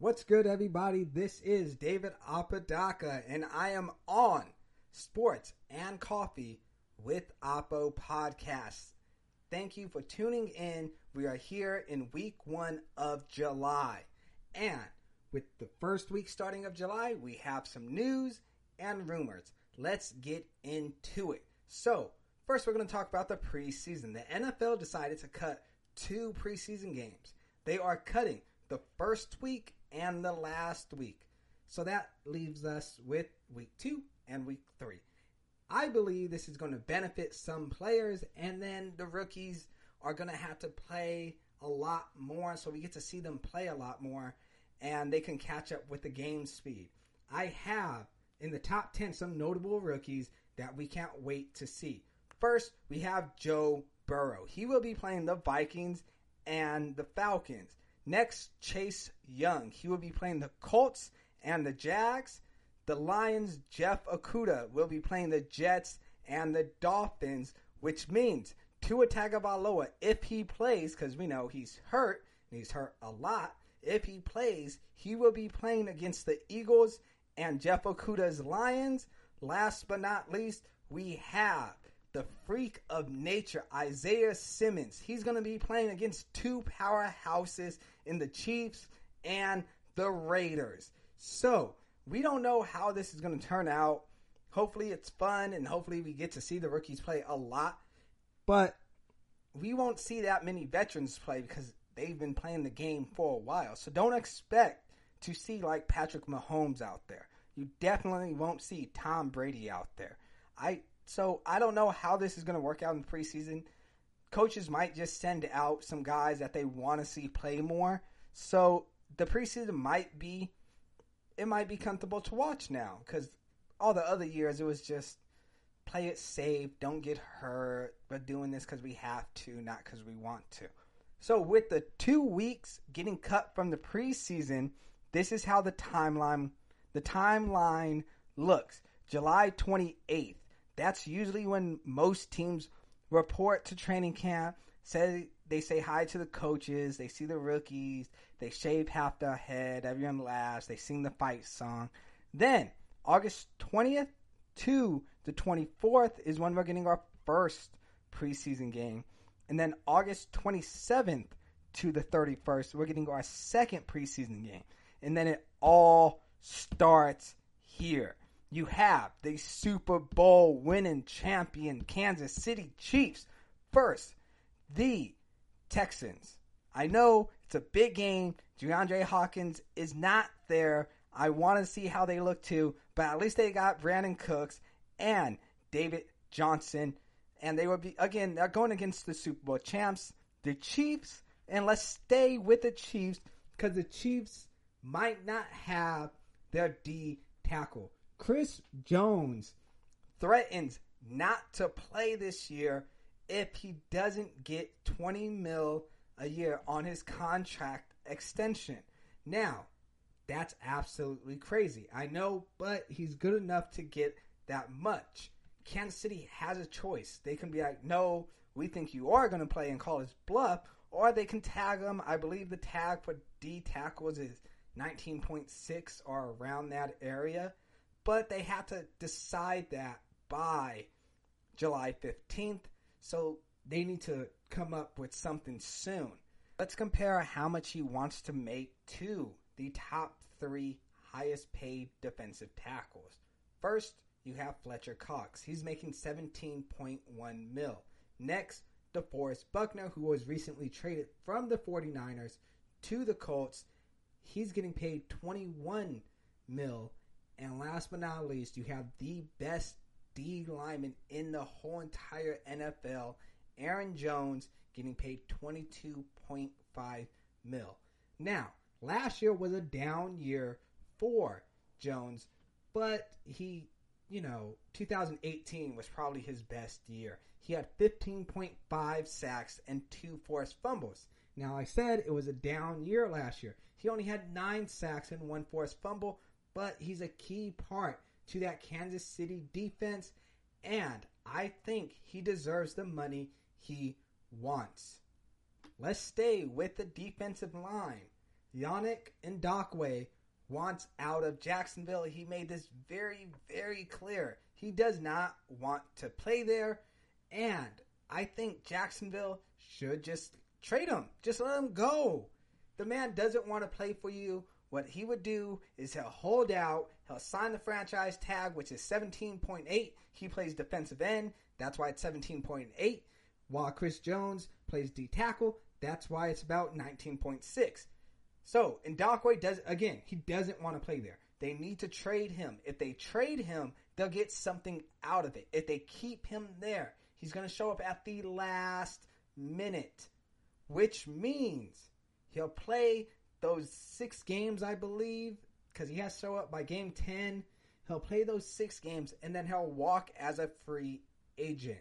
What's good, everybody? This is David Apodaca, and I am on Sports and Coffee with Apo Podcasts. Thank you for tuning in. We are here in week one of July. And with the first week starting of July, we have some news and rumors. Let's get into it. So, first, we're going to talk about the preseason. The NFL decided to cut two preseason games. They are cutting the first week and the last week. So that leaves us with week two and week three. I believe this is going to benefit some players, and then the rookies are going to have to play a lot more. So we get to see them play a lot more, and they can catch up with the game speed. I have in the top 10 some notable rookies that we can't wait to see. First, we have Joe Burrow. He will be playing the Vikings and the Falcons. Next, Chase Young. He will be playing the Colts and the Jags. The Lions, Jeff Okudah, will be playing the Jets and the Dolphins, which means Tua Tagovailoa, if he plays, because we know he's hurt, and he's hurt a lot, if he plays, he will be playing against the Eagles and Jeff Okudah's Lions. Last but not least, we have the freak of nature, Isaiah Simmons. He's going to be playing against two powerhouses in the Chiefs and the Raiders. So, we don't know how this is going to turn out. Hopefully, it's fun and hopefully, we get to see the rookies play a lot. But we won't see that many veterans play because they've been playing the game for a while. So, don't expect to see like Patrick Mahomes out there. You definitely won't see Tom Brady out there. I so I don't know how this is going to work out in preseason. Coaches might just send out some guys that they want to see play more. So the preseason might be it might be comfortable to watch now because all the other years it was just play it safe, don't get hurt, but doing this because we have to, not because we want to. So with the two weeks getting cut from the preseason, this is how the timeline the timeline looks. July 28th that's usually when most teams report to training camp, say they say hi to the coaches, they see the rookies, they shave half their head, everyone laughs, they sing the fight song. Then August 20th to the 24th is when we're getting our first preseason game. And then August 27th to the 31st, we're getting our second preseason game. And then it all starts here you have the Super Bowl winning champion Kansas City Chiefs. First, the Texans. I know it's a big game. DeAndre Hopkins is not there. I want to see how they look too, but at least they got Brandin Cooks and David Johnson. And they will be, again, they're going against the Super Bowl champs, the Chiefs. And let's stay with the Chiefs because the Chiefs might not have their D tackle. Chris Jones threatens not to play this year if he doesn't get 20 mil a year on his contract extension. Now, that's absolutely crazy. I know, but he's good enough to get that much. Kansas City has a choice. They can be like, no, we think you are going to play and call his bluff, or they can tag him. I believe the tag for D tackles is 19.6 or around that area but they have to decide that by July 15th. So they need to come up with something soon. Let's compare how much he wants to make to the top three highest paid defensive tackles. First, you have Fletcher Cox. He's making 17.1 mil. Next, DeForest Buckner, who was recently traded from the 49ers to the Colts. He's getting paid 21 mil. And last but not least, you have the best D lineman in the whole entire NFL, Aaron Jones, getting paid 22.5 mil. Now, last year was a down year for Jones, but he, you know, 2018 was probably his best year. He had 15.5 sacks and two forced fumbles. Now, I said it was a down year last year. He only had nine sacks and one forced fumble, but he's a key part to that Kansas City defense, and I think he deserves the money he wants. Let's stay with the defensive line. Yannick Ngakoue wants out of Jacksonville. He made this very, very clear. He does not want to play there, and I think Jacksonville should just trade him. Just let him go. The man doesn't want to play for you. What he would do is he'll hold out, he'll sign the franchise tag, which is 17.8. He plays defensive end, that's why it's 17.8. While Chris Jones plays D tackle, that's why it's about 19.6. So, Ngakoue does again, he doesn't want to play there. They need to trade him. If they trade him, they'll get something out of it. If they keep him there, he's going to show up at the last minute, which means he'll play those six games, I believe, because he has to show up by game 10. He'll play those six games and then he'll walk as a free agent.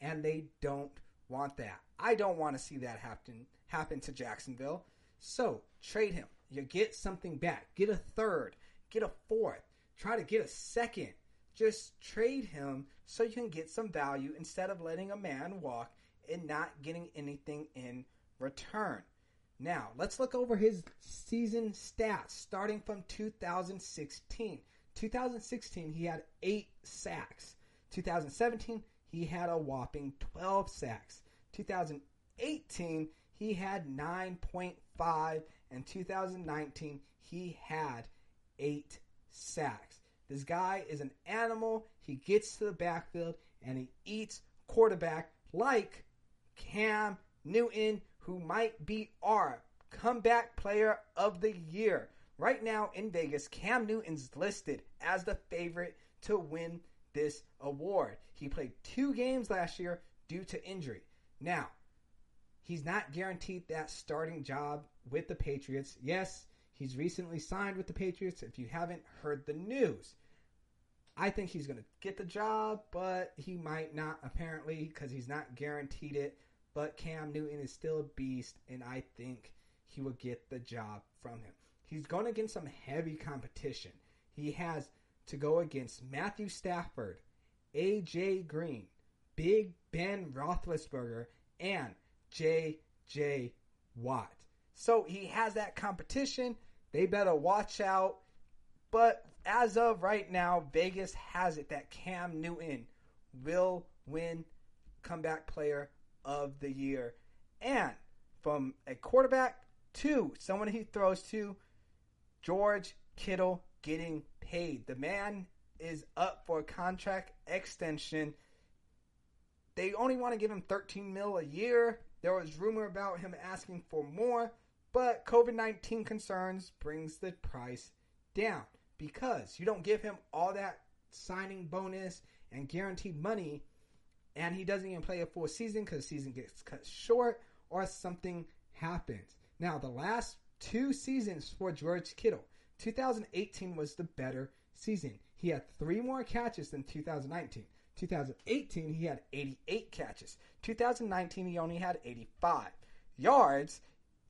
And they don't want that. I don't want to see that happen happen to Jacksonville. So trade him. You get something back. Get a third. Get a fourth. Try to get a second. Just trade him so you can get some value instead of letting a man walk and not getting anything in return. Now, let's look over his season stats starting from 2016. 2016, he had eight sacks. 2017, he had a whopping 12 sacks. 2018, he had 9.5. And 2019, he had eight sacks. This guy is an animal. He gets to the backfield and he eats quarterback like Cam Newton, who might be our comeback player of the year. Right now in Vegas, Cam Newton's listed as the favorite to win this award. He played two games last year due to injury. Now, he's not guaranteed that starting job with the Patriots. Yes, he's recently signed with the Patriots. If you haven't heard the news, I think he's going to get the job, but he might not apparently because he's not guaranteed it. But Cam Newton is still a beast, and I think he will get the job from him. He's going against some heavy competition. He has to go against Matthew Stafford, AJ Green, Big Ben Roethlisberger, and J.J. Watt. So he has that competition. They better watch out. But as of right now, Vegas has it that Cam Newton will win comeback player of the year. And from a quarterback to someone he throws to, George Kittle getting paid. The man is up for a contract extension. They only want to give him 13 mil a year. There was rumor about him asking for more, but COVID-19 concerns brings the price down because you don't give him all that signing bonus and guaranteed money and he doesn't even play a full season because season gets cut short or something happens. Now, the last two seasons for George Kittle, 2018 was the better season. He had three more catches than 2019. 2018, he had 88 catches. 2019, he only had 85 yards.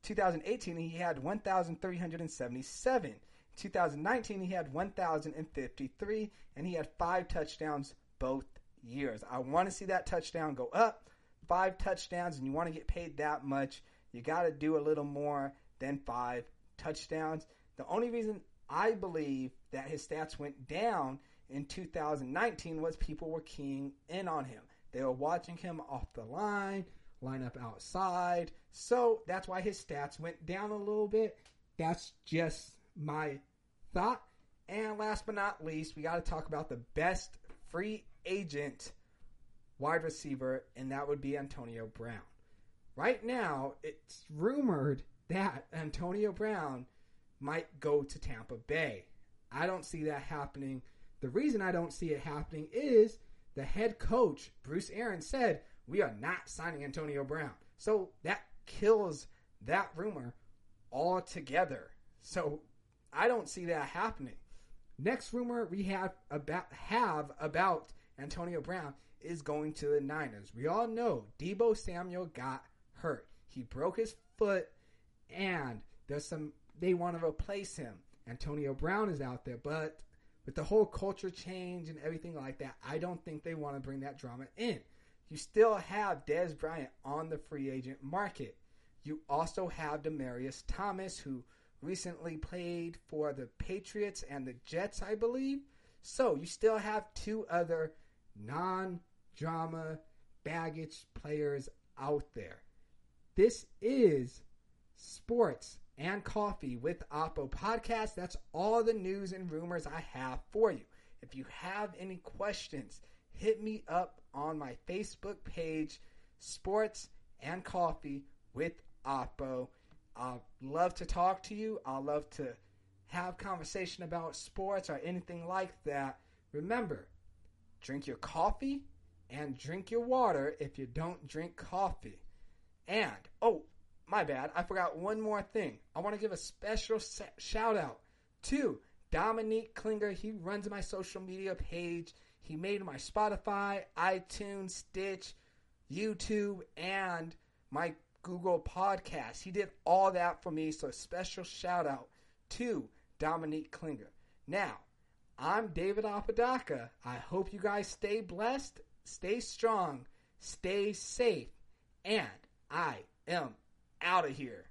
2018, he had 1,377. 2019, he had 1,053, and he had five touchdowns both years. I want to see that touchdown go up. Five touchdowns, and you want to get paid that much, you got to do a little more than five touchdowns. The only reason I believe that his stats went down in 2019 was people were keying in on him. They were watching him off the line, line up outside. So that's why his stats went down a little bit. That's just my thought. And last but not least, we got to talk about the best free agent wide receiver, and that would be Antonio Brown. Right now, it's rumored that Antonio Brown might go to Tampa Bay. I don't see that happening. The reason I don't see it happening is the head coach, Bruce Arians, said, We are not signing Antonio Brown. So that kills that rumor altogether. So I don't see that happening. Next rumor we have about have about Antonio Brown is going to the Niners. We all know Deebo Samuel got hurt. He broke his foot and there's some they want to replace him. Antonio Brown is out there, but with the whole culture change and everything like that, I don't think they want to bring that drama in. You still have Dez Bryant on the free agent market. You also have Demaryius Thomas, who recently played for the Patriots and the Jets, I believe. So you still have two other non drama baggage players out there. This is Sports and Coffee with Apo Podcast. That's all the news and rumors I have for you. If you have any questions, hit me up on my Facebook page, Sports and Coffee with Apo. I'd love to talk to you. I'd love to have conversation about sports or anything like that. Remember, drink your coffee and drink your water if you don't drink coffee. And, oh, my bad, I forgot one more thing. I want to give a special shout out to Dominique Klinger. He runs my social media page. He made my Spotify, iTunes, Stitch, YouTube, and my Google Podcast. He did all that for me. So, a special shout out to Dominique Klinger. Now, I'm David Apodaca. I hope you guys stay blessed, stay strong, stay safe, and I am out of here.